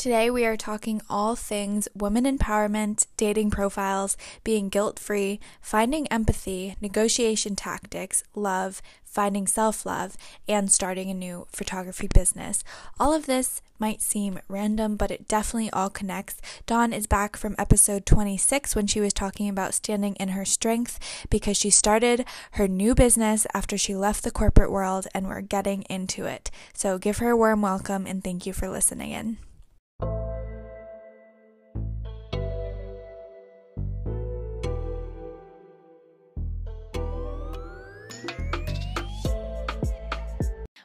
Today, we are talking all things women empowerment, dating profiles, being guilt free, finding empathy, negotiation tactics, love, finding self love, and starting a new photography business. All of this might seem random, but it definitely all connects. Dawn is back from episode 26 when she was talking about standing in her strength because she started her new business after she left the corporate world and we're getting into it. So give her a warm welcome and thank you for listening in. Thank you.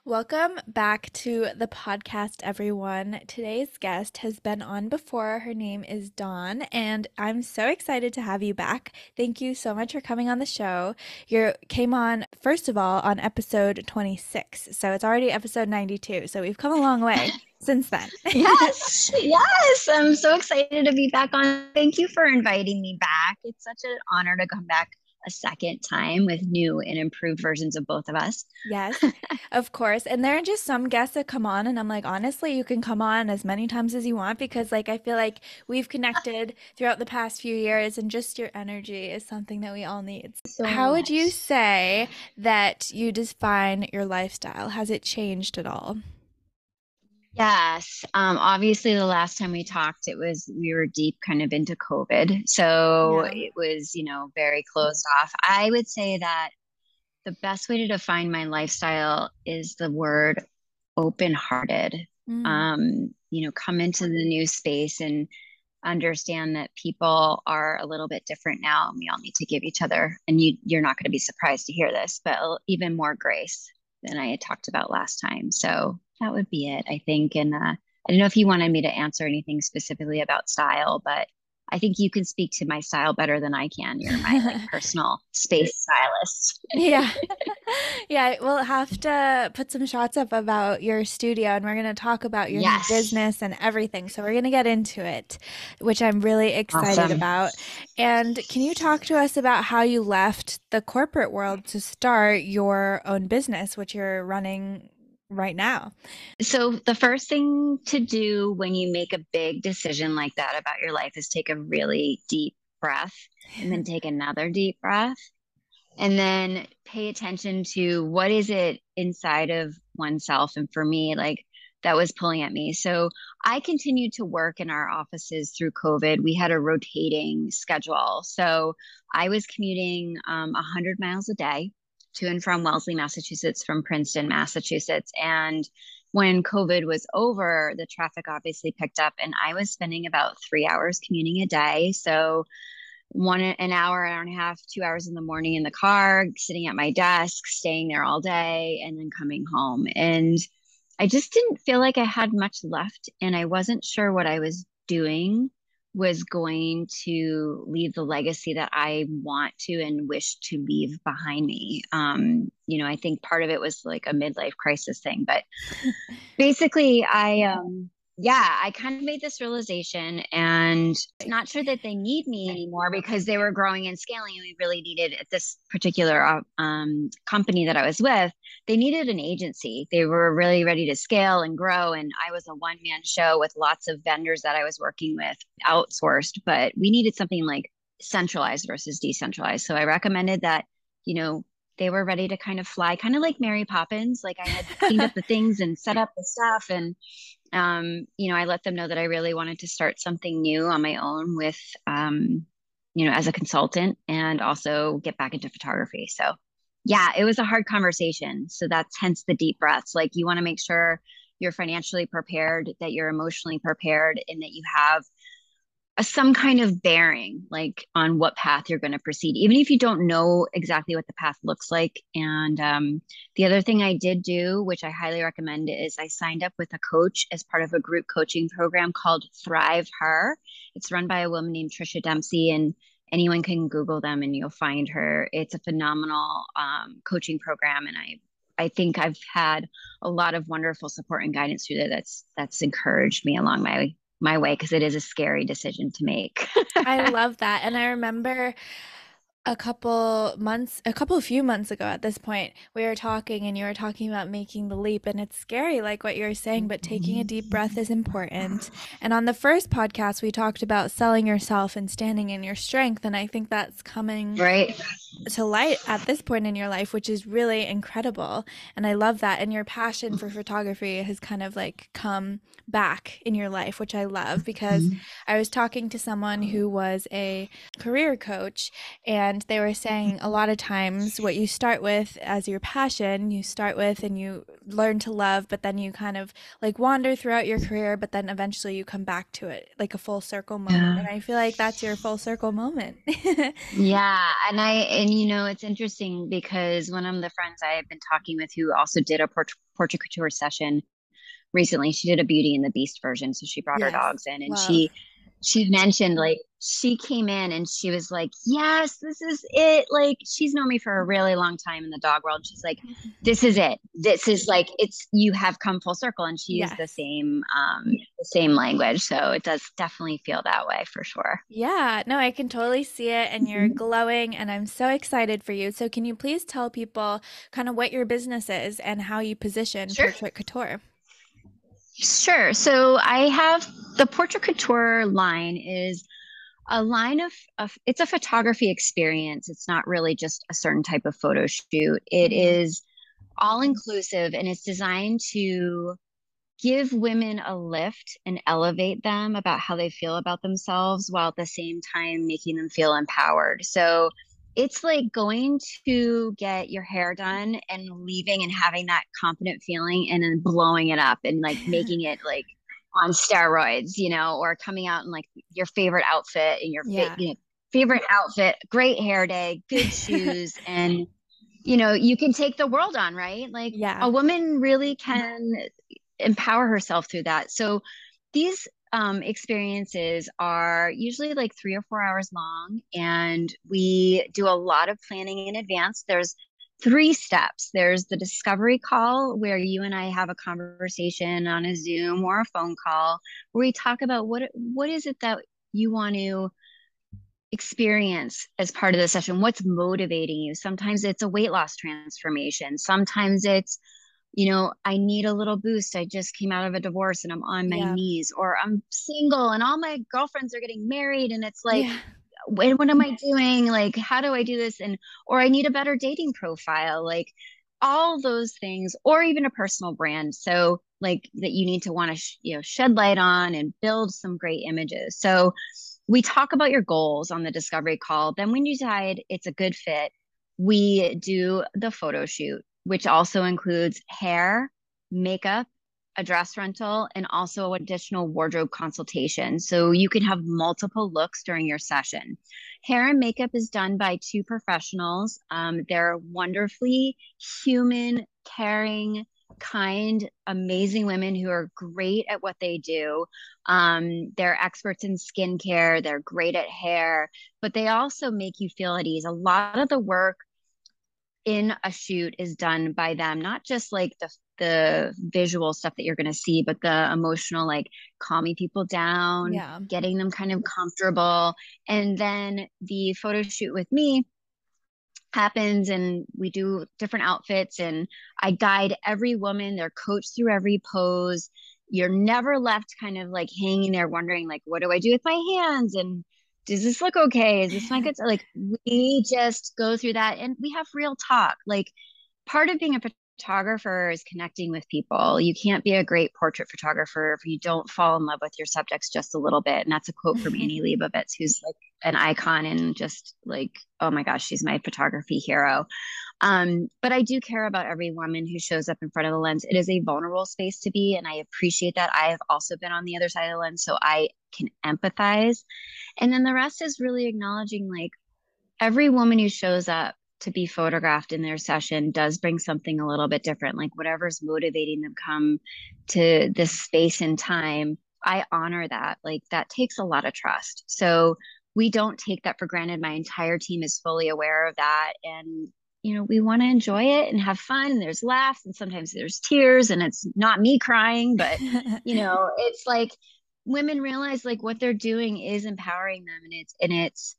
Welcome back to the podcast, everyone. Today's guest has been on before. Her name is Dawn, and I'm so excited to have you back. Thank you so much for coming on the show. You came on, first of all, on episode 26. So it's already episode 92. So we've come a long way since then. yes, yes. I'm so excited to be back on. Thank you for inviting me back. It's such an honor to come back a second time with new and improved versions of both of us. Yes, of course. And there are just some guests that come on, and I'm like, honestly, you can come on as many times as you want because, like, I feel like we've connected throughout the past few years, and just your energy is something that we all need. So How much. would you say that you define your lifestyle? Has it changed at all? Yes. Um, obviously, the last time we talked, it was we were deep kind of into COVID. So yeah. it was, you know, very closed off. I would say that the best way to define my lifestyle is the word open hearted. Mm. Um, you know, come into the new space and understand that people are a little bit different now and we all need to give each other and you you're not going to be surprised to hear this but even more grace than i had talked about last time so that would be it, I think. And uh, I don't know if you wanted me to answer anything specifically about style, but I think you can speak to my style better than I can. You're my like personal space stylist. yeah. Yeah. We'll have to put some shots up about your studio and we're going to talk about your yes. business and everything. So we're going to get into it, which I'm really excited awesome. about. And can you talk to us about how you left the corporate world to start your own business, which you're running right now? So, the first thing to do when you make a big decision like that about your life is take a really deep breath and then take another deep breath and then pay attention to what is it inside of oneself. And for me like that was pulling at me. So i continued to work in our offices through covid. We had a rotating schedule. So i was commuting um, 100 miles a day to and from Wellesley, Massachusetts, from Princeton, Massachusetts. And when COVID was over, the traffic obviously picked up, and I was spending about three hours commuting a day. So, one an hour, hour and a half, two hours in the morning in the car, sitting at my desk, staying there all day, and then coming home. And I just didn't feel like I had much left, and I wasn't sure what I was doing was going to leave the legacy that I want to and wish to leave behind me. Um, you know, I think part of it was like a midlife crisis thing, but basically, I um, yeah, I kind of made this realization and not sure that they need me anymore because they were growing and scaling. And we really needed at this particular uh, um, company that I was with, they needed an agency. They were really ready to scale and grow. And I was a one man show with lots of vendors that I was working with outsourced, but we needed something like centralized versus decentralized. So I recommended that, you know, they were ready to kind of fly, kind of like Mary Poppins. Like I had cleaned up the things and set up the stuff. And, um, you know, I let them know that I really wanted to start something new on my own with, um, you know, as a consultant and also get back into photography. So, yeah, it was a hard conversation. So that's hence the deep breaths. Like you want to make sure you're financially prepared, that you're emotionally prepared, and that you have a, some kind of bearing like on what path you're going to proceed even if you don't know exactly what the path looks like and um, the other thing i did do which i highly recommend is i signed up with a coach as part of a group coaching program called thrive her it's run by a woman named trisha dempsey and anyone can google them and you'll find her it's a phenomenal um, coaching program and i I think I've had a lot of wonderful support and guidance through that. That's that's encouraged me along my my way because it is a scary decision to make. I love that. And I remember a couple months, a couple few months ago at this point, we were talking and you were talking about making the leap. And it's scary, like what you were saying, but taking a deep breath is important. And on the first podcast, we talked about selling yourself and standing in your strength. And I think that's coming right to light at this point in your life, which is really incredible. And I love that. And your passion for photography has kind of like come back in your life, which I love because mm-hmm. I was talking to someone who was a career coach and they were saying a lot of times what you start with as your passion, you start with and you learn to love, but then you kind of like wander throughout your career, but then eventually you come back to it like a full circle moment. Yeah. And I feel like that's your full circle moment. yeah. And I, and you know, it's interesting because one of the friends I have been talking with who also did a port- portrait couture session recently. She did a Beauty and the Beast version, so she brought yes. her dogs in, and wow. she she mentioned like she came in and she was like, "Yes, this is it." Like she's known me for a really long time in the dog world. She's like, "This is it. This is like it's you have come full circle." And she yes. used the same um the same language, so it does definitely feel that way for sure. Yeah, no, I can totally see it, and you're mm-hmm. glowing, and I'm so excited for you. So, can you please tell people kind of what your business is and how you position sure. Portrait Couture? Sure. So I have the Portrait Couture line is a line of, of, it's a photography experience. It's not really just a certain type of photo shoot. It mm-hmm. all inclusive and it's designed to give women a lift and elevate them about how they feel about themselves while at the same time making them feel empowered. So it's like going to get your hair done and leaving and having that confident feeling and then blowing it up and like making it like on steroids, you know, or coming out in like your favorite outfit and your yeah. fa- you know, favorite outfit, great hair day, good shoes, and you know, you can take the world on, right? Like yeah. a woman really can empower herself through that. So these um, experiences are usually like three or four hours long, and we do a lot of planning in advance. There's three steps there's the discovery call where you and i have a conversation on a zoom or a phone call where we talk about what what is it that you want to experience as part of the session what's motivating you sometimes it's a weight loss transformation sometimes it's you know, I need a little boost. I just came out of a divorce and I'm on my yeah. knees, or I'm single and all my girlfriends are getting married. And it's like, yeah. What, what am mm-hmm. I doing? Like, how do I do this? And, or I need a better dating profile, like all those things, or even a personal brand. So, like, that you need to want to, sh- you know, shed light on and build some great images. So, we talk about your goals on the discovery call. Then, when you decide it's a good fit, we do the photo shoot which also includes hair, makeup, a dress rental, and also additional wardrobe consultation. So you can have multiple looks during your session. Hair and makeup is done by two professionals. Um, they're wonderfully human, caring, kind, amazing women who are great at what they do. Um, they're experts in skincare, they're great at hair, but they also make you feel at ease. A lot of the work in a shoot is done by them not just like the the visual stuff that you're going to see but the emotional like calming people down yeah. getting them kind of comfortable. And then the photo shoot with me happens and we do different outfits and I guide every woman they're coached through every pose. You're never left kind of like hanging there wondering like what do I do with my hands? And does this look okay? Is this my good? Like we just go through that and we have real talk. Like part of being a photographer is connecting with people. You can't be a great portrait photographer if you don't fall in love with your subjects just a little bit. And that's a quote from Annie Leibovitz, who's like an icon and just like, oh my gosh, she's my photography hero. Um, but I do care about every woman who shows up in front of the lens. It is a vulnerable space to be, and I appreciate that. I have also been on the other side of the lens, so I can empathize. And then the rest is really acknowledging like every woman who shows up to be photographed in their session does bring something a little bit different. Like whatever's motivating them come to this space and time i honor that. Like that takes a lot of trust. So we don't take that for granted. My entire team is fully aware of that. And you know we want to enjoy it and have fun. And there's laughs and sometimes there's tears and it's not me crying but you know it's like women realize like what they're doing is empowering them and it's and it's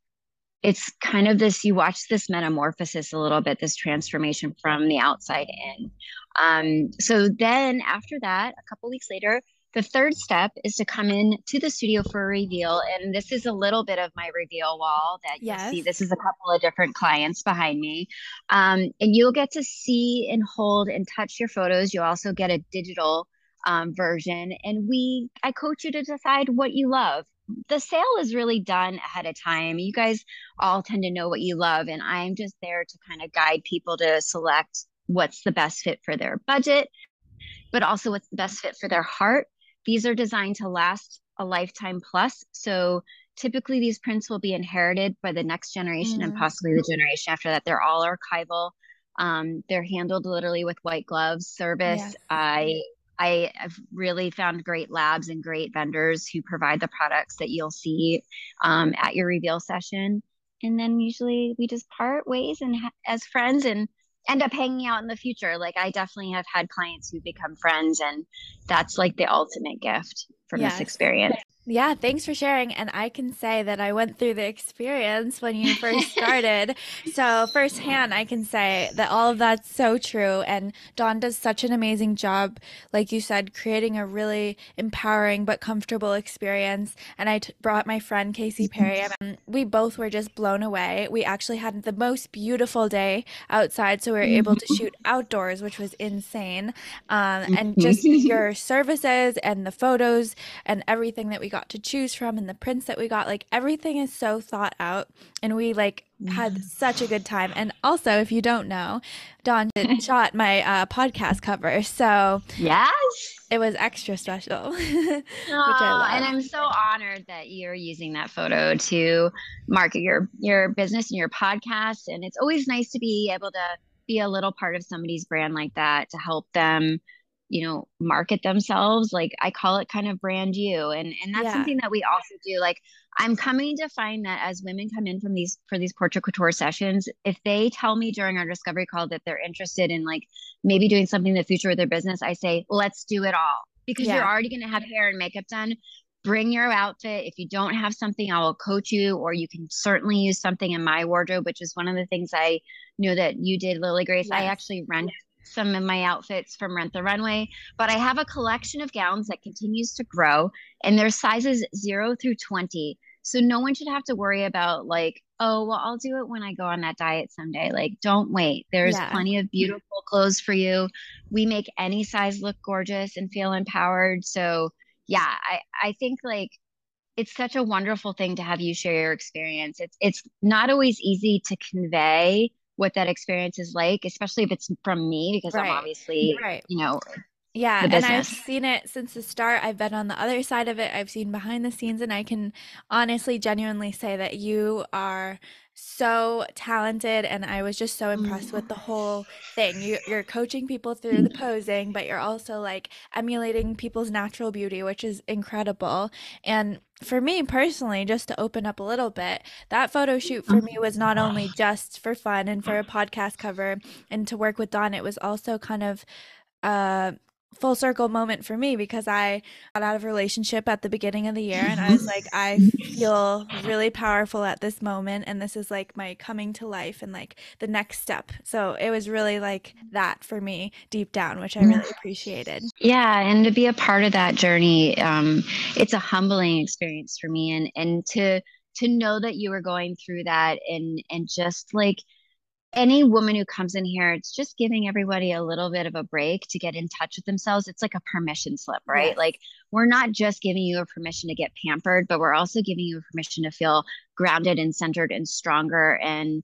it's kind of this you watch this metamorphosis a little bit this transformation from the outside in. Um, so then after that a couple weeks later the third step is to come in to the studio for a reveal and this is a little bit of my reveal wall that you yes. see this is a couple of different clients behind me. Um, and you'll get to see and hold and touch your photos. You'll also get a digital um, version and we i coach you to decide what you love the sale is really done ahead of time. You guys all tend to know what you love, and I'm just there to kind of guide people to select what's the best fit for their budget, but also what's the best fit for their heart. These are designed to last a lifetime plus. So typically, these prints will be inherited by the next generation mm. and possibly the generation after that. They're all archival. Um, they're handled literally with white gloves service. I I have really found great labs and great vendors who provide the products that you'll see um, at your reveal session. And then usually we just part ways and ha- as friends and end up hanging out in the future. Like I definitely have had clients who become friends, and that's like the ultimate gift from yes. this experience. Yeah, thanks for sharing. And I can say that I went through the experience when you first started. so, firsthand, I can say that all of that's so true. And Dawn does such an amazing job, like you said, creating a really empowering but comfortable experience. And I t- brought my friend Casey mm-hmm. Perry, and we both were just blown away. We actually had the most beautiful day outside, so we were able to shoot mm-hmm. outdoors, which was insane. Um, and mm-hmm. just your services and the photos and everything that we got got to choose from and the prints that we got like everything is so thought out and we like had such a good time. And also if you Dawn't know don shot my uh, podcast cover so yes. it was extra special oh, and i'm so honored that you're using that photo to market your your business and your podcast. And it's always nice to be able to be a little part of somebody's brand like that to help them you know market themselves like i call it kind of brand you and and that's yeah. something that we also do like i'm coming to find that as women come in from these for these portrait couture sessions if they tell me during our discovery call that they're interested in like maybe doing something in the future with their business i say let's do it all because yeah. you're already going to have hair and makeup done bring your outfit if you don't have something i will coach you or you can certainly use something in my wardrobe which is one of the things i know that you did lily grace yes. i actually rent some of my outfits from Rent the Runway, but I have a collection of gowns that continues to grow and their sizes 0 through 20. So no one should have to worry about like, oh, well, I'll do it when I go on that diet someday. Like, don't wait. There's yeah. plenty of beautiful clothes for you. We make any size look gorgeous and feel empowered. So, yeah, I I think like it's such a wonderful thing to have you share your experience. It's it's not always easy to convey what that experience is like, especially if it's from me, because right. I'm obviously, right. you know, yeah, and I've seen it since the start. I've been on the other side of it. I've seen behind the scenes, and I can honestly, genuinely say that you are so talented. And I was just so impressed with the whole thing. You, you're coaching people through the posing, but you're also like emulating people's natural beauty, which is incredible. And for me personally, just to open up a little bit, that photo shoot for me was not only just for fun and for a podcast cover and to work with Dawn, it was also kind of uh full circle moment for me because I got out of a relationship at the beginning of the year and I was like I feel really powerful at this moment and this is like my coming to life and like the next step. So it was really like that for me deep down which I really appreciated. Yeah, and to be a part of that journey um it's a humbling experience for me and and to to know that you were going through that and and just like any woman who comes in here, it's just giving everybody a little bit of a break to get in touch with themselves. It's like a permission slip, right? Yes. Like we're not just giving you a permission to get pampered, but we're also giving you a permission to feel grounded and centered and stronger and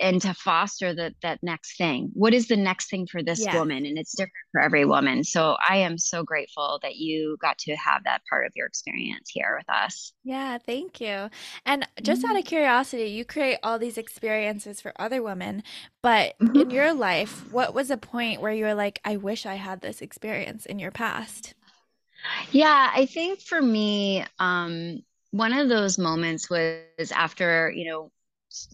and to foster that that next thing what is the next thing for this yeah. woman and it's different for every woman so i am so grateful that you got to have that part of your experience here with us yeah thank you and just mm-hmm. out of curiosity you create all these experiences for other women but mm-hmm. in your life what was a point where you were like i wish i had this experience in your past yeah i think for me um one of those moments was after you know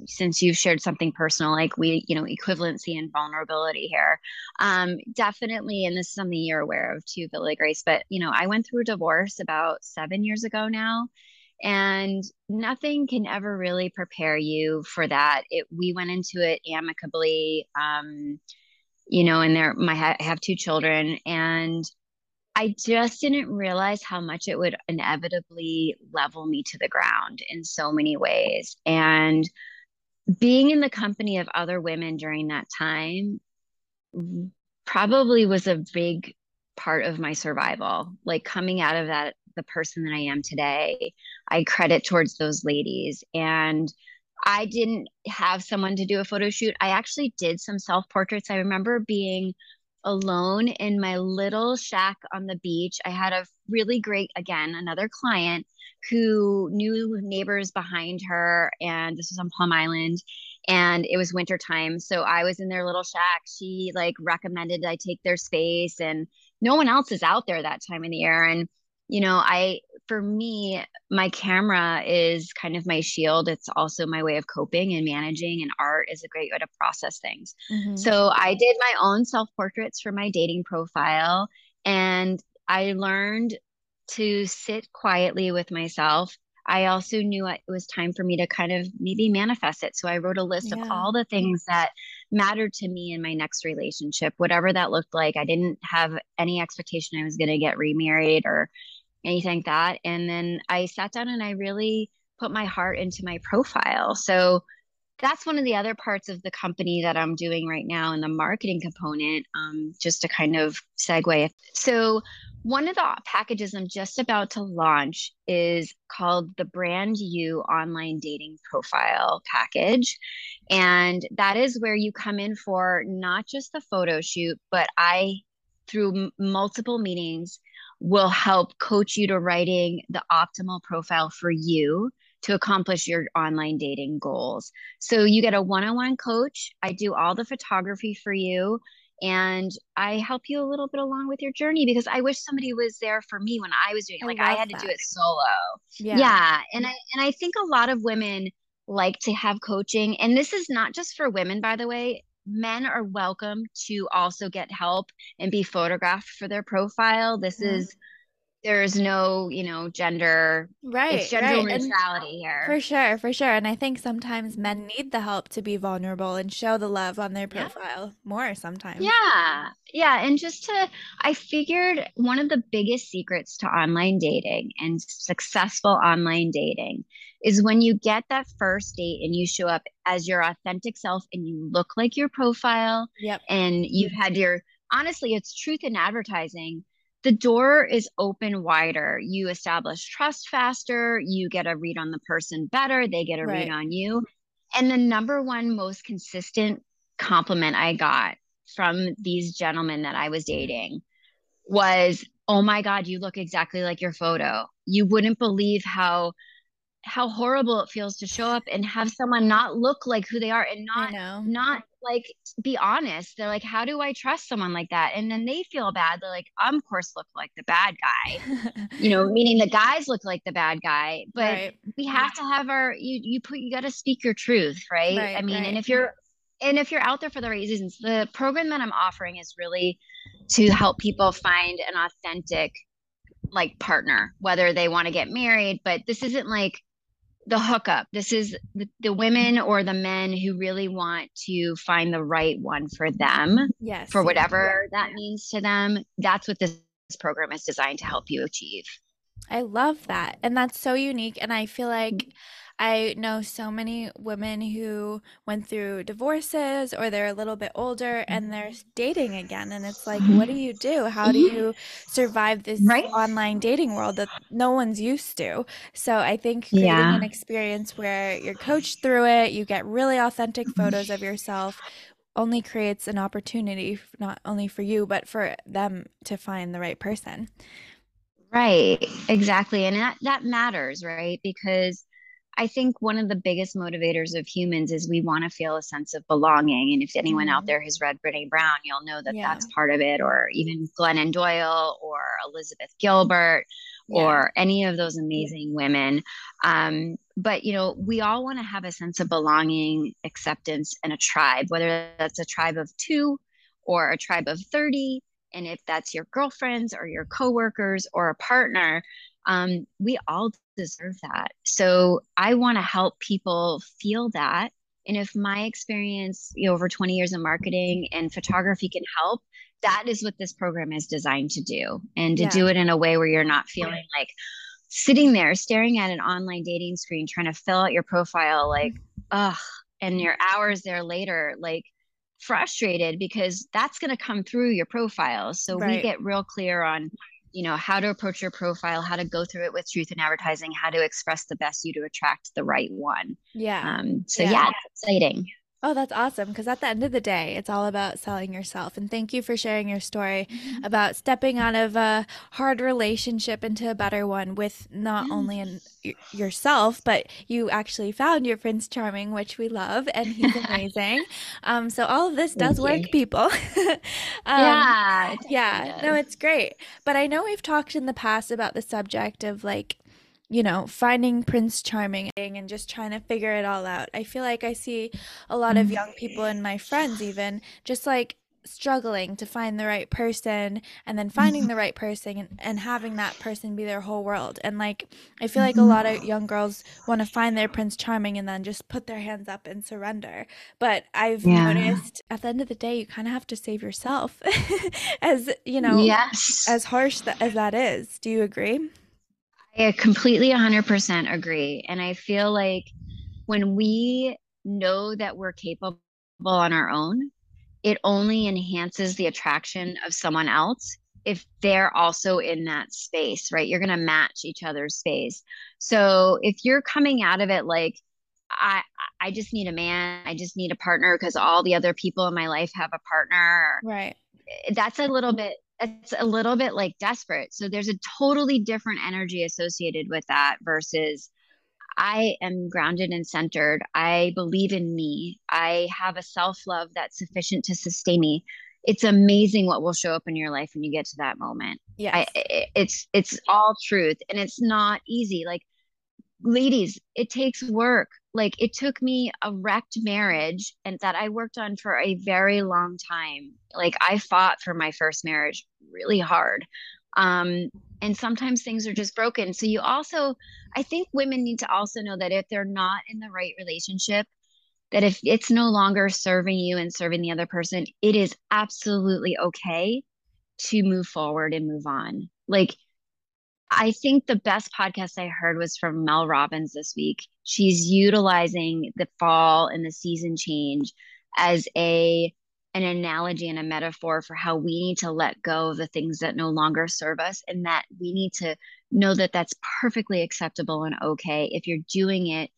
since you've shared something personal like we you know equivalency and vulnerability here um definitely and this is something you're aware of too lily grace but you know i went through a divorce about seven years ago now and nothing can ever really prepare you for that. It we went into it amicably. Um, you know, and there my I have two children and I just didn't realize how much it would inevitably level me to the ground in so many ways. And being in the company of other women during that time probably was a big part of my survival. Like coming out of that, the person that I am today, I credit towards those ladies. And I didn't have someone to do a photo shoot. I actually did some self portraits. I remember being alone in my little shack on the beach. I had a really great, again, another client who knew neighbors behind her, and this was on Plum Island. And it was winter time. So I was in their little shack. She like recommended I take their space, and no one else is out there that time of the year. And you know, I, for me, my camera is kind of my shield. It's also my way of coping and managing, and art is a great way to process things. Mm-hmm. So I did my own self portraits for my dating profile, and I learned to sit quietly with myself. I also knew it was time for me to kind of maybe manifest it. So I wrote a list yeah. of all the things that mattered to me in my next relationship, whatever that looked like. I didn't have any expectation I was going to get remarried or anything like that. And then I sat down and I really put my heart into my profile. So that's one of the other parts of the company that I'm doing right now in the marketing component, um, just to kind of segue. So, one of the packages I'm just about to launch is called the Brand You Online Dating Profile Package. And that is where you come in for not just the photo shoot, but I, through m- multiple meetings, will help coach you to writing the optimal profile for you to accomplish your online dating goals. So you get a one on one coach. I do all the photography for you and I help you a little bit along with your journey because I wish somebody was there for me when I was doing it. Like I, I had that. to do it solo. Yeah. yeah. And I and I think a lot of women like to have coaching. And this is not just for women, by the way men are welcome to also get help and be photographed for their profile. This mm. is there's no you know gender right it's gender right. neutrality here for sure for sure and i think sometimes men need the help to be vulnerable and show the love on their profile yeah. more sometimes yeah yeah and just to i figured one of the biggest secrets to online dating and successful online dating is when you get that first date and you show up as your authentic self and you look like your profile yep. and you've had your honestly it's truth in advertising the door is open wider. You establish trust faster. You get a read on the person better. They get a right. read on you. And the number one most consistent compliment I got from these gentlemen that I was mm-hmm. dating was, Oh my God, you look exactly like your photo. You wouldn't believe how how horrible it feels to show up and have someone not look like who they are and not not like be honest. They're like how do i trust someone like that? And then they feel bad. They're like i'm of course look like the bad guy. You know meaning the guys look like the bad guy but right. we have to have our you you put you got to speak your truth right, right i mean right. and if you're and if you're out there for the right reasons the program that i'm offering is really to help people find an authentic like partner whether they want to get married but this isn't like the hookup. This is the, the, women or the men who really want to find the right one for them. Yes. For whatever yeah. that means to them. That's what this program is designed to help you achieve. I love that. And that's so unique. And I feel like mm. I know so many women who went through divorces or they're a little bit older and they're mm. dating again. And it's like, what do mm. you do? How do you survive this right? online dating world that no one's used to? So I think creating yeah. an experience where you're coached through it, you get really authentic photos of yourself only creates an opportunity not only for you but for them to find the right person right exactly and that that matters right because I think one of the biggest motivators of humans is we want to feel a sense of belonging. And if anyone mm-hmm. out there has read Brene Brown, you'll know that yeah. that's part of it, or even Glennon Doyle or Elizabeth Gilbert yeah. or any of those amazing women. Um, but, you know, we all want to have a sense of belonging, acceptance, and a tribe, whether that's a tribe of two or a tribe of 30. And if that's your girlfriends or your coworkers or a partner, um, we all deserve that. So I want to help people feel that. And if my experience, you know, over 20 years in marketing and photography can help, that is what this program is designed to do. And to yeah. do it in a way where you're not feeling like sitting there staring at an online dating screen, trying to fill out your profile, like, ugh, and your hours there later, like frustrated because that's going to come through your profile. So right. we get real clear on you know how to approach your profile how to go through it with truth in advertising how to express the best you to attract the right one yeah um so yeah, yeah it's exciting Oh, that's awesome. Because at the end of the day, it's all about selling yourself. And thank you for sharing your story mm-hmm. about stepping out of a hard relationship into a better one with not only in yourself, but you actually found your Prince Charming, which we love, and he's amazing. um, so all of this does work, people. um, yeah. Yeah. No, it's great. But I know we've talked in the past about the subject of like you know, finding Prince Charming and just trying to figure it all out. I feel like I see a lot of young people and my friends even just like struggling to find the right person and then finding the right person and, and having that person be their whole world. And like, I feel like a lot of young girls want to find their Prince Charming and then just put their hands up and surrender. But I've yeah. noticed at the end of the day, you kind of have to save yourself, as you know, yes. as harsh as that is. Do you agree? I completely 100% agree. And I feel like when we know that we're capable on our own, it only enhances the attraction of someone else if they're also in that space, right? You're going to match each other's space. So if you're coming out of it like, I I just need a man, I just need a partner because all the other people in my life have a partner. Right. That's a little bit it's a little bit like desperate. So there's a totally different energy associated with that versus I am grounded and centered. I believe in me. I have a self love that's sufficient to sustain me. It's amazing what will show up in your life when you get to that moment. Yeah, it's it's all truth, and it's not easy. Like, ladies, it takes work like it took me a wrecked marriage and that I worked on for a very long time. Like I fought for my first marriage really hard. Um, and sometimes things are just broken. So you also, I think women need to also know that if they're not in the right relationship, that if it's no longer serving you and serving the other person, it is absolutely okay to move forward and move on. Like I think the best podcast I heard was from Mel Robbins this week. She's utilizing the fall and the season change as a an analogy and a metaphor for how we need to let go of the things that no longer serve us and that we need to know that that's perfectly acceptable and okay if you're doing it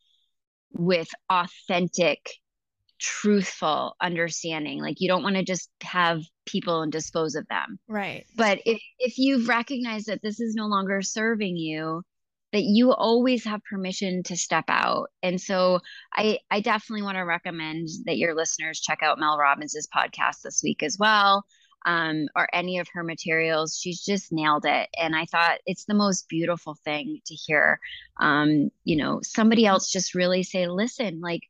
with authentic truthful understanding like you don't want to just have people and dispose of them. Right. But if if you've recognized that this is no longer serving you that you always have permission to step out. And so i i definitely want to recommend that your listeners check out mel robbins's podcast this week as well um, or any of her materials. She's just nailed it and i thought it's the most beautiful thing to hear um, you know somebody else just really say listen like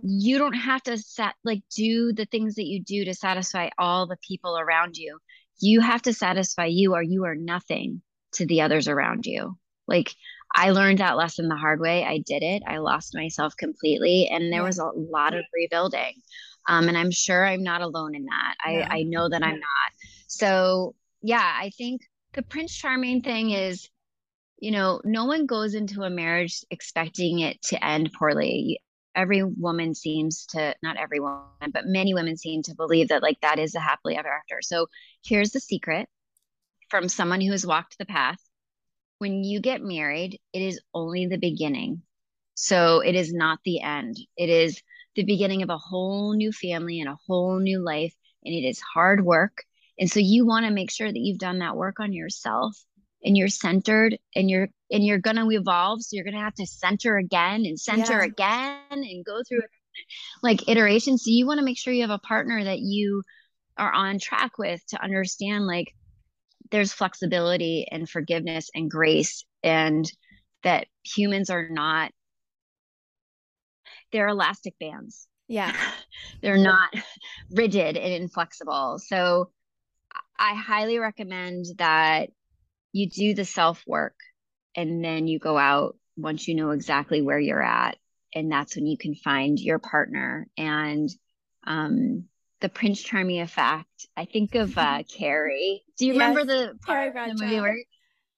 you don't have to set like do the things that you do to satisfy all the people around you. You have to satisfy you or you are nothing to the others around you. Like i learned that lesson the hard way. I did it. I lost myself completely and there was a lot of rebuilding. Um, and i'm sure i'm not alone in that. I i know that i'm not. So yeah i think the prince charming thing is you know no one goes into a marriage expecting it to end poorly every woman seems to not every woman but many women seem to believe that like that is a happily ever after. So here's the secret from someone who has walked the path. When you get married it is only the beginning. So it is not the end. It is the beginning of a whole new family and a whole new life and it is hard work. And so you want to make sure that you've done that work on yourself and you're centered and you're and you're going to evolve so you're going to have to center again and center yeah. again and go through like iterations. So you want to make sure you have a partner that you are on track with to understand like there's flexibility and forgiveness and grace and that humans are not they're elastic bands. Yeah. They're not rigid and inflexible. So i highly recommend that you do the self work and then you go out once you know exactly where you're at and that's when you can find your partner. And um the prince charming effect i think of uh carrie. Do you yes, remember the part in the movie where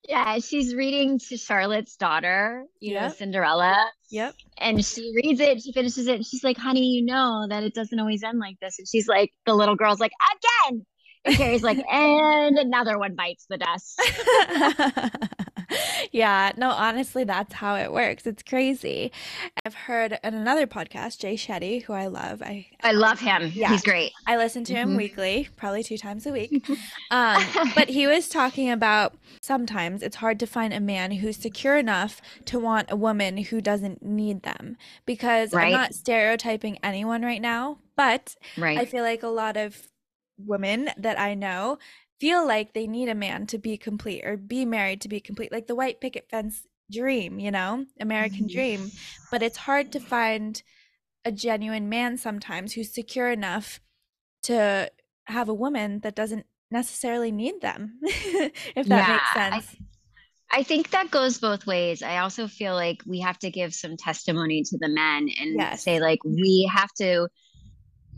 yeah she's reading to charlotte's daughter you yep. know cinderella? Yep. And she reads it she finishes it and she's like honey you know that it doesn't always end like this. And she's like the little girl's like again! And carrie's like and another one bites the dust yeah, no, honestly, that's how it works. It's crazy. I've heard in another podcast, Jay Shetty, who I love. I I love him. Yeah, he's great. I listen to him mm-hmm. weekly, probably two times a week. um, but he was talking about sometimes it's hard to find a man who's secure enough to want a woman who doesn't need them. Because right. I'm not stereotyping anyone right now, but right. I feel like a lot of women that I know feel like they need a man to be complete or be married to be complete like the white picket fence dream you know american mm-hmm. dream but it's hard to find a genuine man sometimes who's secure enough to have a woman that doesn't necessarily need them if that yeah, makes sense I, I, think that goes both ways i also feel like we have to give some testimony to the men and yes. say like we have to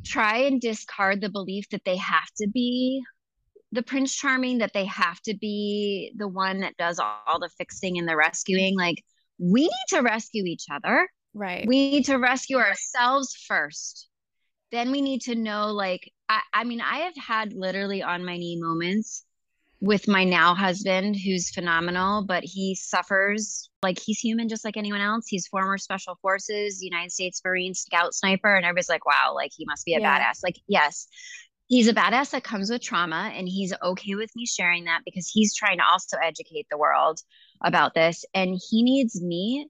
try and discard the belief that they have to be the prince charming that they have to be the one that does all the fixing and the rescuing like we need to rescue each other. Right. We need to rescue ourselves first. Then we need to know like I, I mean i have had literally on my knee moments with my now husband who's phenomenal but he suffers like he's human just like anyone else. He's former special forces united states marine scout sniper and everybody's like wow like he must be a yeah. badass. Like yes he's a badass that comes with trauma and he's okay with me sharing that because he's trying to also educate the world about this and he needs me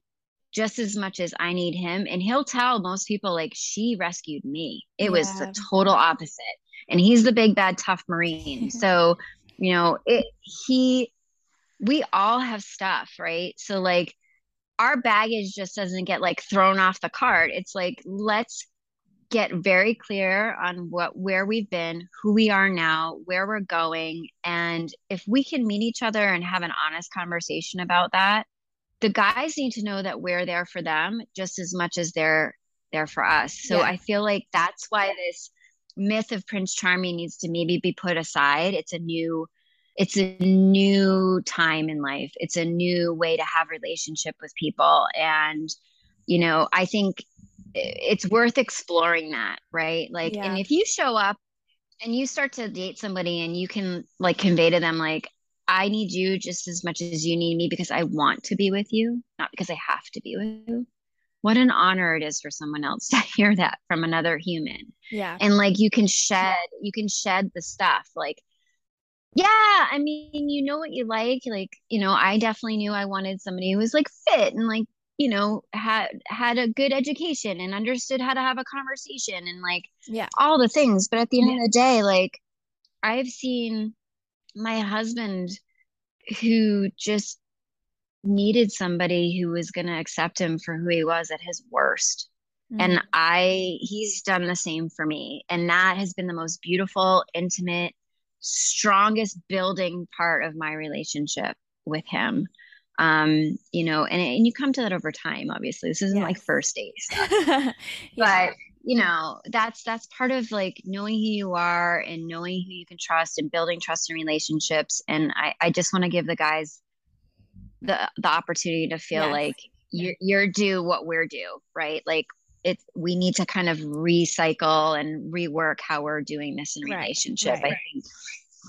just as much as I need him and he'll tell most people like she rescued me. It yeah. was the total opposite. And he's the big bad tough marine. so, you know, it he we all have stuff, right? So like our baggage just doesn't get like thrown off the cart. It's like let's get very clear on what where we've been, who we are now, where we're going, and if we can meet each other and have an honest conversation about that, the guys need to know that we're there for them just as much as they're there for us. So yeah. I feel like that's why this myth of Prince Charming needs to maybe be put aside. It's a new it's a new time in life. It's a new way to have relationship with people and you know, I think it's worth exploring that, right? Like, yeah. and if you show up and you start to date somebody and you can like convey to them, like, I need you just as much as you need me because I want to be with you, not because I have to be with you. What an honor it is for someone else to hear that from another human. Yeah. And like you can shed, you can shed the stuff. Like, yeah, I mean, you know what you like. Like, you know, I definitely knew I wanted somebody who was like fit and like you know had had a good education and understood how to have a conversation and like yeah. all the things. But at the end yeah. of the day like i've seen my husband who just needed somebody who was going to accept him for who he was at his worst. Mm-hmm. and i he's done the same for me. And that has been the most beautiful intimate strongest building part of my relationship with him um you know and, and you come to that over time obviously this isn't yes. like first dates yeah. but you know that's that's part of like knowing who you are and knowing who you can trust and building trust and relationships and i i just want to give the guys the the opportunity to feel yes. like you're you're due what we're due right like it's we need to kind of recycle and rework how we're doing this in relationship right, right. i think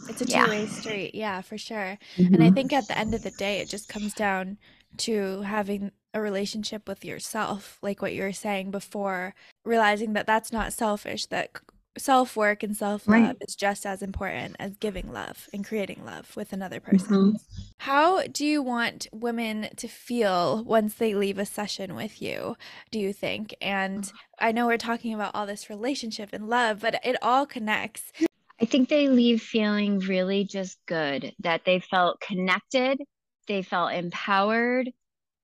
it's a two way yeah. street. Yeah, for sure. Mm-hmm. And I mm-hmm. think at the end of the day, it just comes down to having a relationship with yourself, like what you were saying before, realizing that that's not selfish, that self work and self love right. is just as important as giving love and creating love with another person. Mm-hmm. How do you want women to feel once they leave a session with you, do you think? And I know we're talking about all this relationship and love, but it all connects. I think they leave feeling really just good that they felt connected, they felt empowered,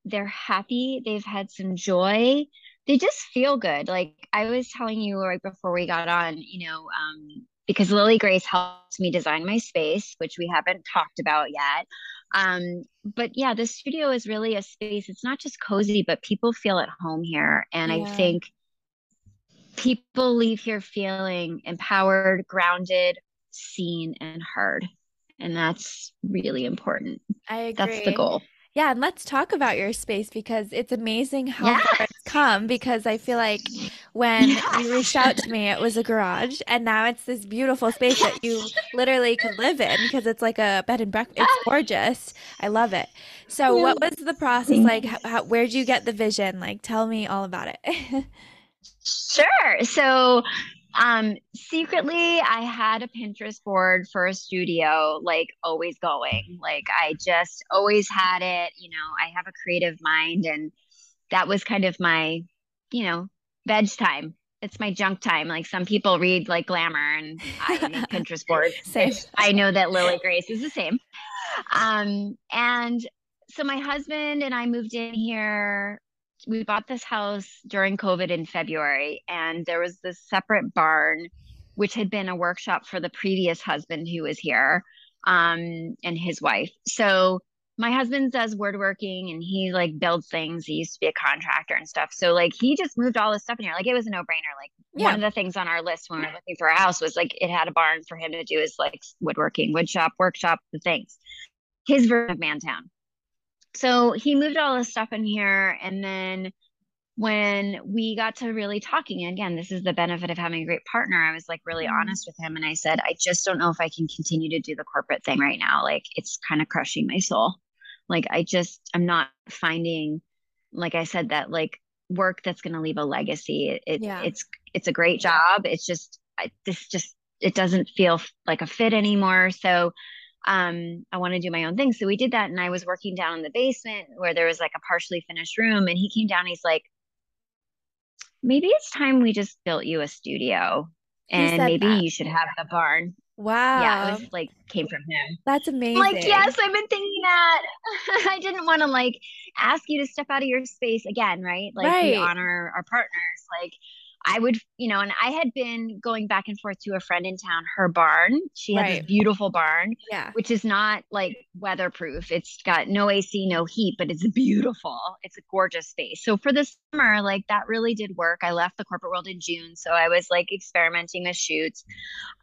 they're happy, they've had some joy. They just feel good. Like I was telling you right before we got on, you know, um, because Lily Grace helped me design my space, which we haven't talked about yet. Um, but yeah, the studio is really a space. It's not just cozy, but people feel at home here. And yeah. I think people leave here feeling empowered, grounded, seen, and heard. And that's really important. I agree. That's the goal. Yeah, and let's talk about your space because it's amazing how yes. far it's come. Because I feel like when yes. you reached out to me, it was a garage, and now it's this beautiful space that you literally could live in because it's like a bed and breakfast. It's gorgeous. I love it. So, what was the process like? How, where did you get the vision? Like, tell me all about it. sure. So, um, secretly, I had a Pinterest board for a studio, like always going. Like I just always had it. You know, I have a creative mind, and that was kind of my, you know, veg time. It's my junk time. Like some people read like glamour, and I make Pinterest boards. same. I know that Lily Grace is the same. Um, and so my husband and I moved in here we bought this house during COVID in February, and there was this separate barn, which had been a workshop for the previous husband who was here, um, and his wife. So my husband does woodworking and he like builds things. He used to be a contractor and stuff. So like he just moved all this stuff in here. Like it was a no brainer. Like yeah. one of the things on our list when we were looking for a house was like it had a barn for him to do his like woodworking, woodshop, workshop, the things. His version of Mantown so he moved all this stuff in here and then when we got to really talking again this is the benefit of having a great partner i was like really mm-hmm. honest with him and i said i just don't know if i can continue to do the corporate thing right now like it's kind of crushing my soul. Like i just i'm not finding like i said that like work that's going to leave a legacy. It yeah. it's it's a great job. It's just I, this just it doesn't feel like a fit anymore. So um, I want to do my own thing. So we did that. And I was working down in the basement where there was like a partially finished room. And he came down, he's like, maybe it's time we just built you a studio and maybe that. you should have the barn. Wow. Yeah, it was like came from him. That's amazing. Like, yes, I've been thinking that. I didn't want to like ask you to step out of your space again, right? Like right. we honor our partners. Like I would, you know, and I had been going back and forth to a friend in town, her barn. She has right. this beautiful barn, yeah, which is not like weatherproof. It's got no AC, no heat, but it's beautiful. It's a gorgeous space. So for the summer, like that really did work. I left the corporate world in June, so I was like experimenting with shoots.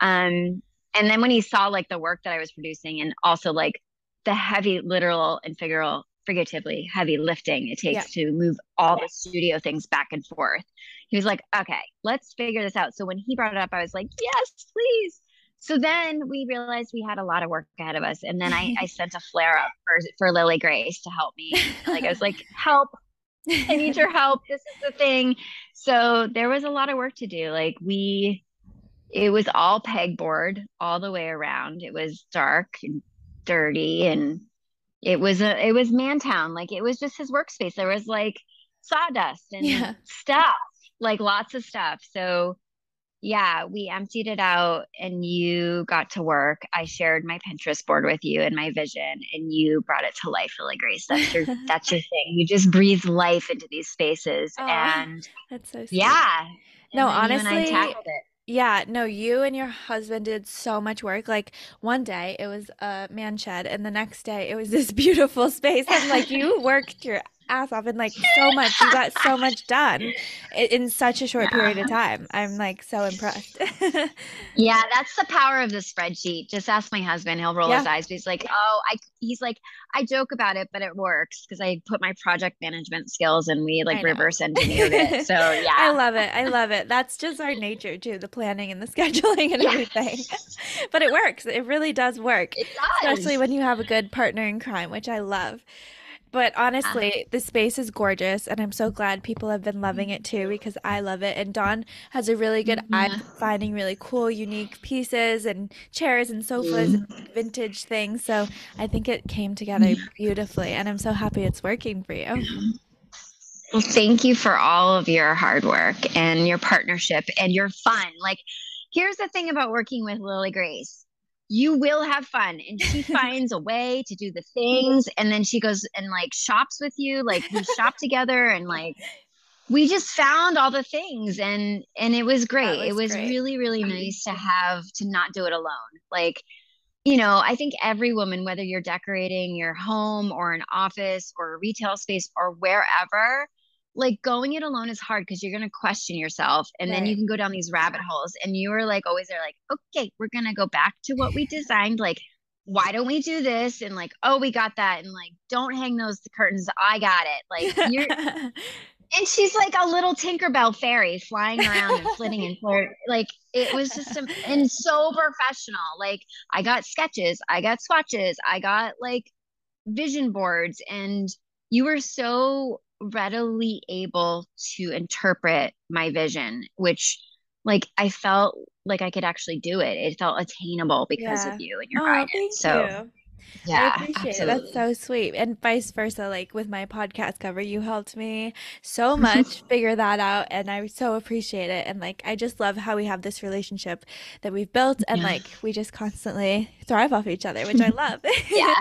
Um, and then when he saw like the work that I was producing, and also like the heavy literal and figural figuratively heavy lifting it takes yeah. to move all the studio things back and forth. He was like, okay, let's figure this out. So when he brought it up, I was like, yes, please. So then we realized we had a lot of work ahead of us. And then I, I sent a flare up for, for Lily Grace to help me. Like I was like, help. I need your help. This is the thing. So there was a lot of work to do. Like we it was all pegboard all the way around. It was dark and dirty and it was a it was mantown like it was just his workspace. There was like sawdust and yeah. stuff like lots of stuff. So yeah we emptied it out and you got to work. I shared my pinterest board with you and my vision and you brought it to life Lily Grace. That's your that's your thing. You just breathe life into these spaces and that's so sweet. yeah no honestly yeah, no, you and your husband did so much work. Like one day it was a man shed, and the next day it was this beautiful space. I'm like, you worked your ass off and like so much. You got so much done in such a short yeah. period of time. I'm like so impressed. yeah, that's the power of the spreadsheet. Just ask my husband; he'll roll yeah. his eyes. But he's like, "Oh, I." He's like, "I joke about it, but it works because I put my project management skills and we like reverse engineered it." So yeah, I love it. I love it. That's just our nature too: the planning and the scheduling and everything. but it works. It really does work. It does, especially when you have a good partner in crime, which I love. But honestly, uh-huh. the space is gorgeous, and I'm so glad people have been loving it too mm-hmm. because I love it. And Dawn has a really good eye mm-hmm. finding really cool, unique pieces and chairs and sofas and mm-hmm. vintage things. So I think it came together beautifully, and I'm so happy it's working for you. Well, thank you for all of your hard work and your partnership and your fun. Like, here's the thing about working with Lily Grace you will have fun. And she finds a way to do the things and then she goes and like shops with you like we shop together and like we just found all the things and and it was great. Was it was great. really really nice to have to not do it alone. Like you know, I think every woman, whether you're decorating your home or an office or a retail space or wherever, like going it alone is hard because you're going to question yourself and right. then you can go down these rabbit holes and you are like always are like okay we're going to go back to what we designed like why don't we do this and like oh we got that and like don't hang those curtains i got it like you're and she's like a little tinkerbell fairy flying around and flitting and flirt like it was just a, and so professional like i got sketches i got swatches i got like vision boards and you were so readily able to interpret my vision, which like I felt like I could actually do it. It felt attainable because yeah. of you and your oh, guidance. So you. Yeah, I appreciate absolutely. it. That's so sweet. And vice versa, like with my podcast cover, you helped me so much figure that out. And I so appreciate it. And like, I just love how we have this relationship that we've built and yeah. like we just constantly thrive off each other, which I love. yeah,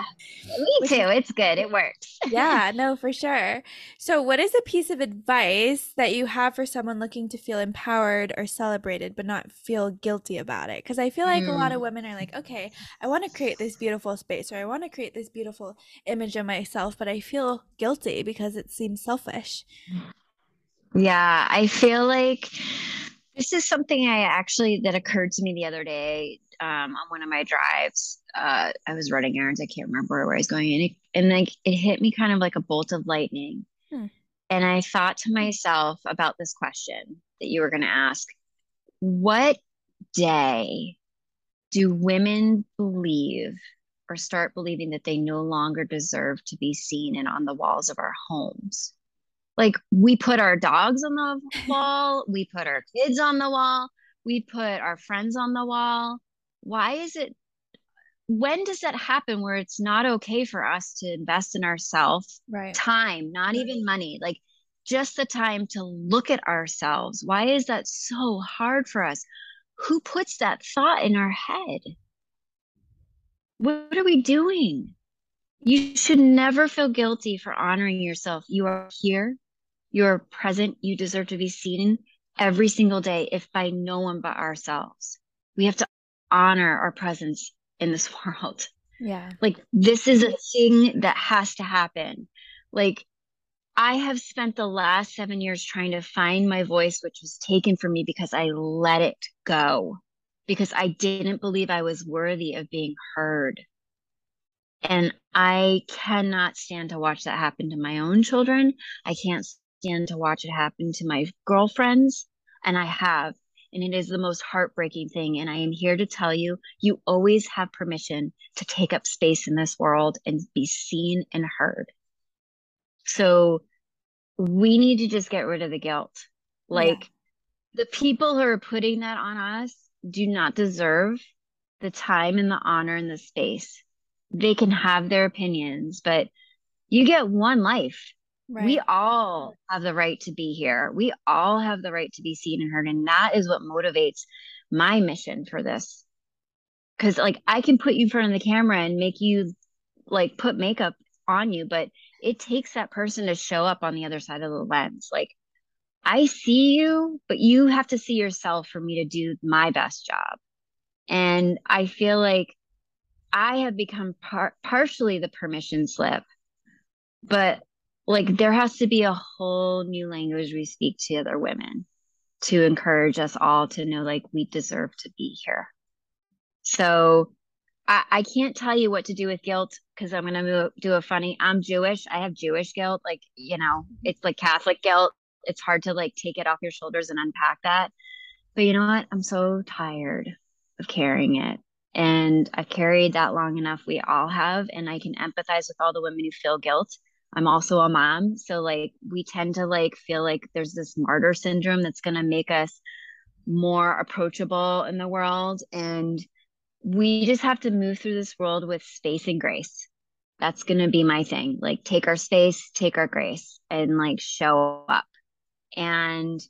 me too. It's good. It works. yeah, no, for sure. So, what is a piece of advice that you have for someone looking to feel empowered or celebrated, but not feel guilty about it? Because I feel like mm. a lot of mm. women are like, okay, I want to create this beautiful space or I want to create this beautiful image of myself, but I feel guilty because it seems selfish. Yeah, I feel like this is something I actually that occurred to me the other day um, on one of my drives. Uh, I was running errands. I can't remember where I was going, and it, and like it hit me kind of like a bolt of lightning. Hmm. And I thought to myself about this question that you were going to ask: What day do women believe or start believing that they no longer deserve to be seen and on the walls of our homes. Like we put our dogs on the wall, we put our kids on the wall, we put our friends on the wall. Why is it? When does that happen where it's not okay for us to invest in ourselves? Right. Time, not even money, like just the time to look at ourselves. Why is that so hard for us? Who puts that thought in our head? What are we doing? You should never feel guilty for honoring yourself. You are here, you are present, you deserve to be seen every single day, if by no one but ourselves. We have to honor our presence in this world. Yeah. Like, this is a thing that has to happen. Like, I have spent the last seven years trying to find my voice, which was taken from me because I let it go because I didn't believe I was worthy of being heard. And I cannot stand to watch that happen to my own children. I can't stand to watch it happen to my girlfriends. And I have. And it is the most heartbreaking thing. And I am here to tell you, you always have permission to take up space in this world and be seen and heard. So we need to just get rid of the guilt. Like yeah. the people who are putting that on us do not deserve the time and the honor and the space. They can have their opinions, but you get one life. Right. We all have the right to be here. We all have the right to be seen and heard. And that is what motivates my mission for this. Cause like I can put you in front of the camera and make you like put makeup on you, but it takes that person to show up on the other side of the lens. Like I see you, but you have to see yourself for me to do my best job. And I feel like I have become par- partially the permission slip, but like there has to be a whole new language we speak to other women to encourage us all to know like we deserve to be here. So I, I can't tell you what to do with guilt because I'm going to do a funny. I'm Jewish. I have Jewish guilt. Like, you know, it's like Catholic guilt it's hard to like take it off your shoulders and unpack that. But you know what? I'm so tired of carrying it. And I've carried that long enough. We all have. And I can empathize with all the women who feel guilt. I'm also a mom. So like we tend to like feel like there's this martyr syndrome that's going to make us more approachable in the world. And we just have to move through this world with space and grace. That's going to be my thing. Like take our space, take our grace and like show up. And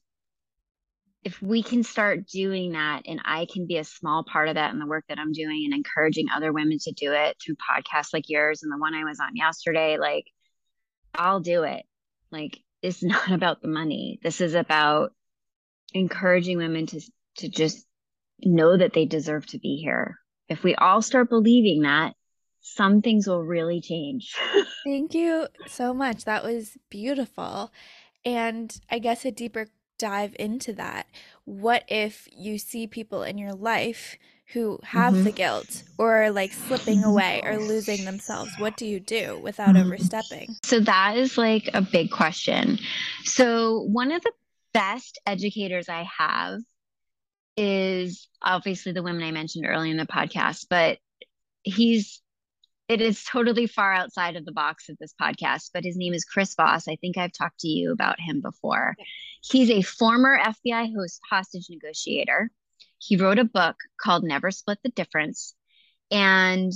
if we can start doing that and I can be a small part of that in the work that I'm doing and encouraging other women to do it through podcasts like yours and the one I was on yesterday, like I'll do it. Like it's not about the money. This is about encouraging women to to just know that they deserve to be here if we all start believing that, some things will really change. Thank you so much. That was beautiful. And I guess a deeper dive into that. What if you see people in your life who have Mhm. the guilt or like slipping away or losing themselves? What do you do without overstepping? So that is like a big question. So one of the best educators I have is obviously the women I mentioned earlier in the podcast, but he's it is totally far outside of the box of this podcast, but his name is Chris Voss. I think I've talked to you about him before. He's a former FBI host, hostage negotiator. He wrote a book called Never Split the Difference. And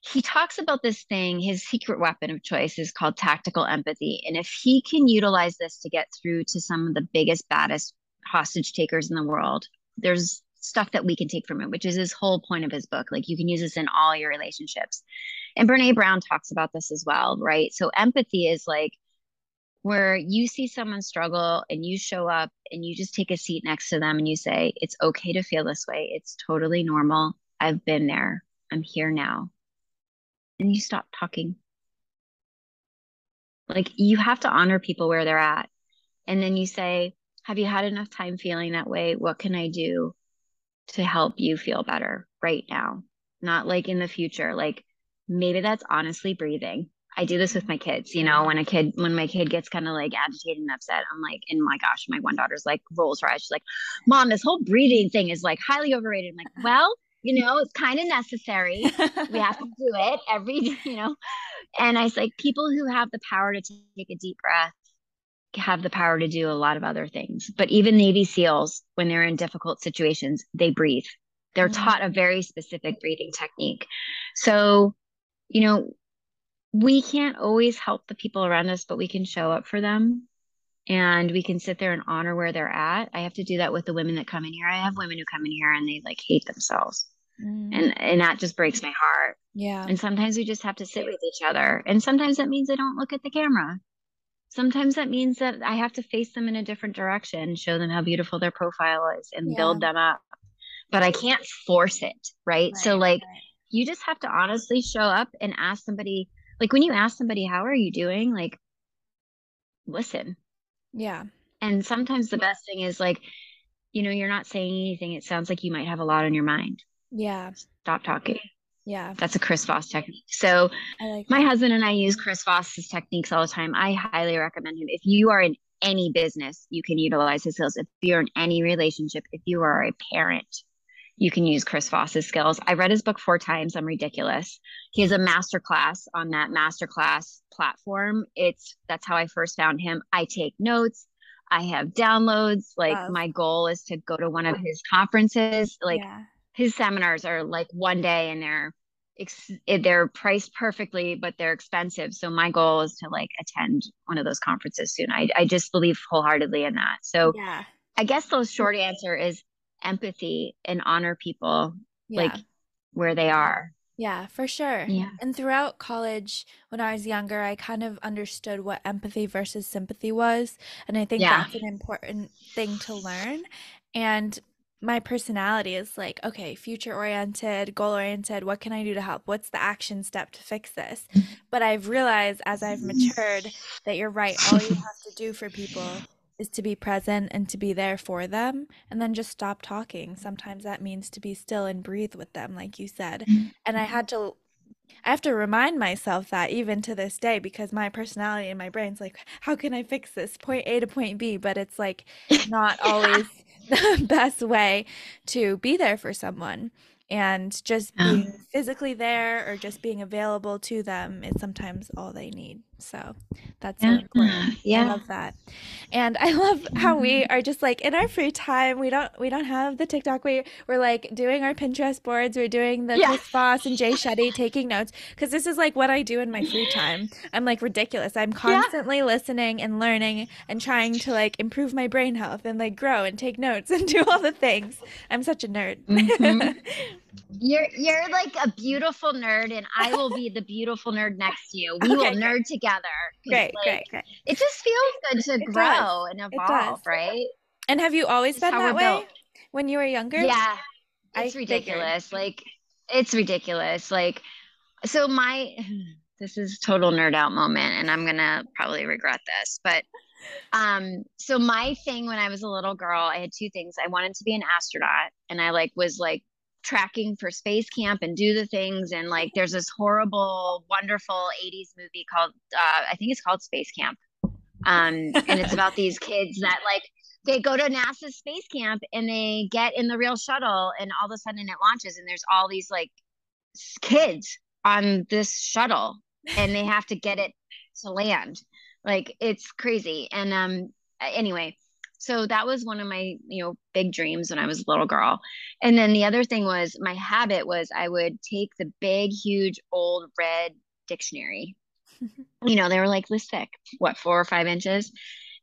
he talks about this thing, his secret weapon of choice is called tactical empathy. And if he can utilize this to get through to some of the biggest, baddest hostage takers in the world, there's stuff that we can take from it, which is his whole point of his book. Like you can use this in all your relationships. And Brene Brown talks about this as well, right? So empathy is like where you see someone struggle and you show up and you just take a seat next to them and you say, It's okay to feel this way. It's totally normal. I've been there. I'm here now. And you stop talking. Like you have to honor people where they're at. And then you say, Have you had enough time feeling that way? What can I do to help you feel better right now? Not like in the future. Like maybe that's honestly breathing. I do this with my kids, you know, when a kid, when my kid gets kind of like agitated and upset, I'm like, and my gosh, my one daughter's like rolls her eyes. She's like, Mom, this whole breathing thing is like highly overrated. I'm like, well, you know, it's kind of necessary. We have to do it every, you know. And I was like, people who have the power to take a deep breath have the power to do a lot of other things. But even Navy SEALs, when they're in difficult situations, they breathe. They're Mhm. taught a very specific breathing technique. So, you know, we can't always help the people around us, but we can show up for them and we can sit there and honor where they're at. I have to do that with the women that come in here. I have women who come in here and they like hate themselves. Mm, And and that just breaks my heart. yeah. And sometimes we just have to sit with each other. And sometimes that means they don't look at the camera. Sometimes that means that I have to face them in a different direction, show them how beautiful their profile is and build them up. But I can't force it, right? So like right. you just have to honestly show up and ask somebody like when you ask somebody how are you doing? like listen. Yeah. and sometimes the best thing is like you know you're not saying anything. It sounds like you might have a lot on your mind. Yeah. stop talking. Yeah. that's a chris voss technique. So I like my husband and i use chris voss's techniques all the time. I highly recommend him. If you are in any business you can utilize his skills. If you're in any relationship if you are a parent you can use Chris Voss's skills. I read his book four times. I'm ridiculous. He has a master class on that masterclass platform. It's that's how I first found him. I take notes. I have downloads. Like Love. my goal is to go to one of his conferences. Like yeah. his seminars are like one day and they're ex- they're priced perfectly, but they're expensive. So my goal is to like attend one of those conferences soon. I I just believe wholeheartedly in that. So Yeah. I guess the short answer is empathy and honor people Yeah. like where they are. Yeah, for sure. Yeah. And throughout college, when I was younger, I kind of understood what empathy versus sympathy was. And I think Yeah. that's an important thing to learn. And my personality is like, okay, future oriented, goal oriented. What can I do to help? What's the action step to fix this? Mm-hmm. But I've realized as I've matured that you're right. All you have to do for people is to be present and to be there for them and then just stop talking. Sometimes that means to be still and breathe with them, like you said. Mm-hmm. And I had to I have to remind myself that even to this day because my personality and my brain's like, how can I fix this? Point A to point B, but it's like not always the best way to be there for someone. And just being physically there or just being available to them is sometimes all they need. So that's so Yeah. important. I Yeah. love that. And I love how we are just like in our free time, we don't we don't have the TikTok. We we're like doing our Pinterest boards, we're doing the Yeah. Chris Voss and Jay Shetty taking notes because this is like what I do in my free time. I'm like ridiculous. I'm constantly listening and learning and trying to like improve my brain health and like grow and take notes and do all the things. I'm such a nerd. Mhm. You're you're like a beautiful nerd, and I will be the beautiful nerd next to you. We will Okay, great. nerd together. 'Cause, great, like, great, great. It just feels good to It grow does. and evolve, right? And have you always It's been that way built. when you were younger? Yeah. it's I ridiculous. Figured. Like it's ridiculous. Like so my this is total nerd out moment and I'm gonna probably regret this, but um so my thing when I was a little girl, I had two things. I wanted to be an astronaut and I like was like tracking for space camp and do the things and like there's this horrible wonderful 80s movie called uh, i think it's called space camp um, and it's about these kids that like they go to NASA's space camp and they get in the real shuttle and all of a sudden it launches and there's all these like kids on this shuttle and they have to get it to land. Like it's crazy. And um anyway, so that was one of my, you know, big dreams when I was a little girl. And then the other thing was my habit was I would take the big huge old red dictionary. you know, they were like this thick, what, 4 or 5 inches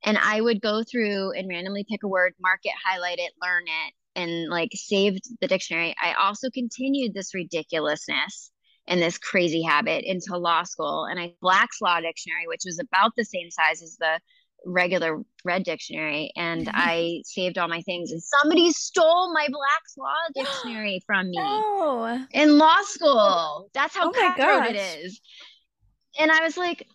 and I would go through and randomly pick a word, mark it, highlight it, learn it, and like saved the dictionary. I also continued this ridiculousness and this crazy habit into law school. And I Black's Law Dictionary, which was about the same size as the regular red dictionary. And I saved all my things. And somebody stole my Black's Law Dictionary from me oh. in law school. That's how oh cutthroat it is. And I was like,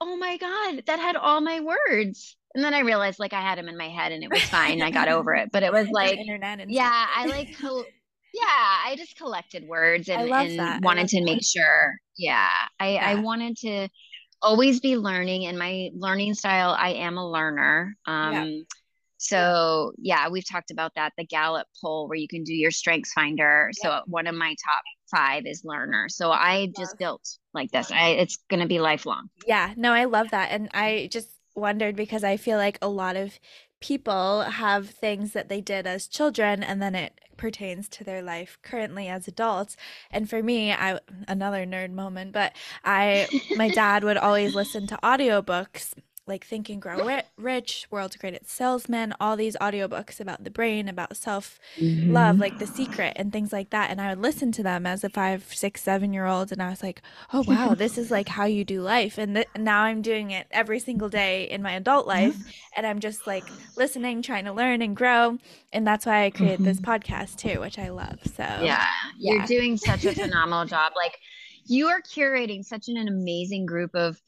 oh my God, that had all my words. And then I realized like I had them in my head and it was fine. I got over it. But it was like, internet and yeah, I like, co- yeah, I just collected words and, and wanted to make sure. Yeah, I, yeah. I wanted to always be learning. And my learning style, I am a learner. Um, yeah. So yeah, we've talked about that. The Gallup poll where you can do your strengths finder. So one of my top five is learner. So I just built like this. I it's gonna be lifelong. Yeah, no, I love that. And I just wondered because I feel like a lot of people have things that they did as children and then it pertains to their life currently as adults. And for me i another nerd moment but i my dad would always listen to audiobooks like Think and Grow Rich, World's Greatest Salesman, all these audiobooks about the brain, about self love, mm-hmm. like The Secret, and things like that. And I would listen to them as a five, six, seven year old. And I was like, oh, wow, this is like how you do life. And th- now I'm doing it every single day in my adult life. And I'm just like listening, trying to learn and grow. And that's why I created mm-hmm. this podcast too, which I love. So, yeah, yeah, you're doing such a phenomenal job. Like, you are curating such an amazing group of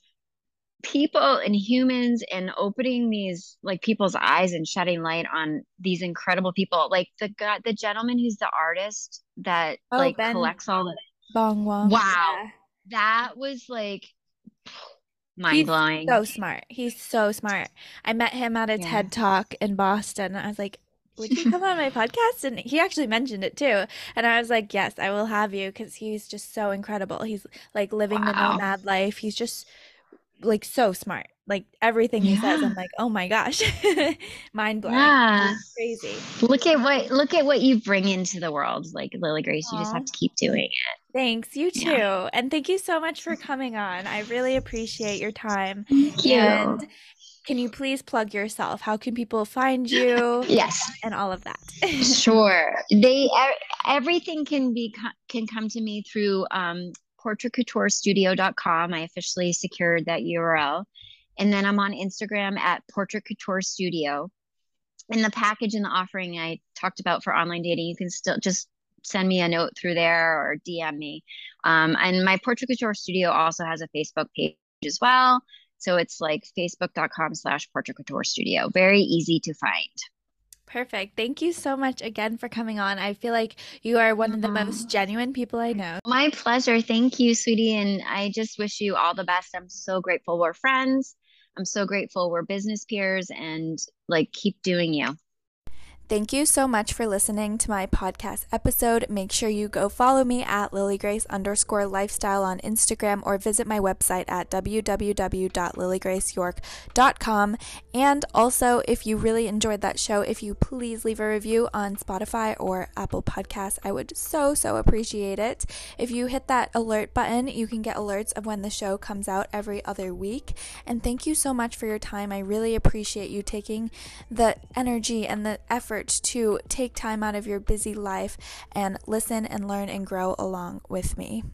people and humans and opening these like people's eyes and shedding light on these incredible people like the guy the gentleman who's the artist that oh, like ben collects all the Bong wow yeah. that was like mind blowing so smart he's so smart i met him at a yeah. ted talk in boston i was like would you come on my podcast? And he actually mentioned it too. And I was like, yes, I will have you because he's just so incredible. He's like living wow. the nomad life. He's just like so smart. Like everything he says, I'm like, oh my gosh, mind blowing. Yeah, crazy. Look at what look at what you bring into the world, like Lily Grace. You just have to keep doing it. Thanks, you too, yeah. and thank you so much for coming on. I really appreciate your time. Thank you. And can you please plug yourself? How can people find you? Yes, and all of that. sure. They everything can be can come to me through um, portraitcouturestudio.com. I officially secured that URL. And then I'm on Instagram at Portrait Couture Studio. In the package and the offering I talked about for online dating, you can still just send me a note through there or DM me. Um, and my Portrait Couture Studio also has a Facebook page as well. So it's like facebook.com slash Portrait Couture Studio. Very easy to find. Perfect. Thank you so much again for coming on. I feel like you are one of the most genuine people I know. My pleasure. Thank you, sweetie. And I just wish you all the best. I'm so grateful we're friends. I'm so grateful we're business peers and like keep doing you. Thank you so much for listening to my podcast episode. Make sure you go follow me at lilygrace underscore lifestyle on Instagram or visit my website at www.lilygraceyork.com. And also, if you really enjoyed that show, if you please leave a review on Spotify or Apple Podcasts, I would so, so appreciate it. If you hit that alert button, you can get alerts of when the show comes out every other week. And thank you so much for your time. I really appreciate you taking the energy and the effort effort to take time out of your busy life and listen and learn and grow along with me.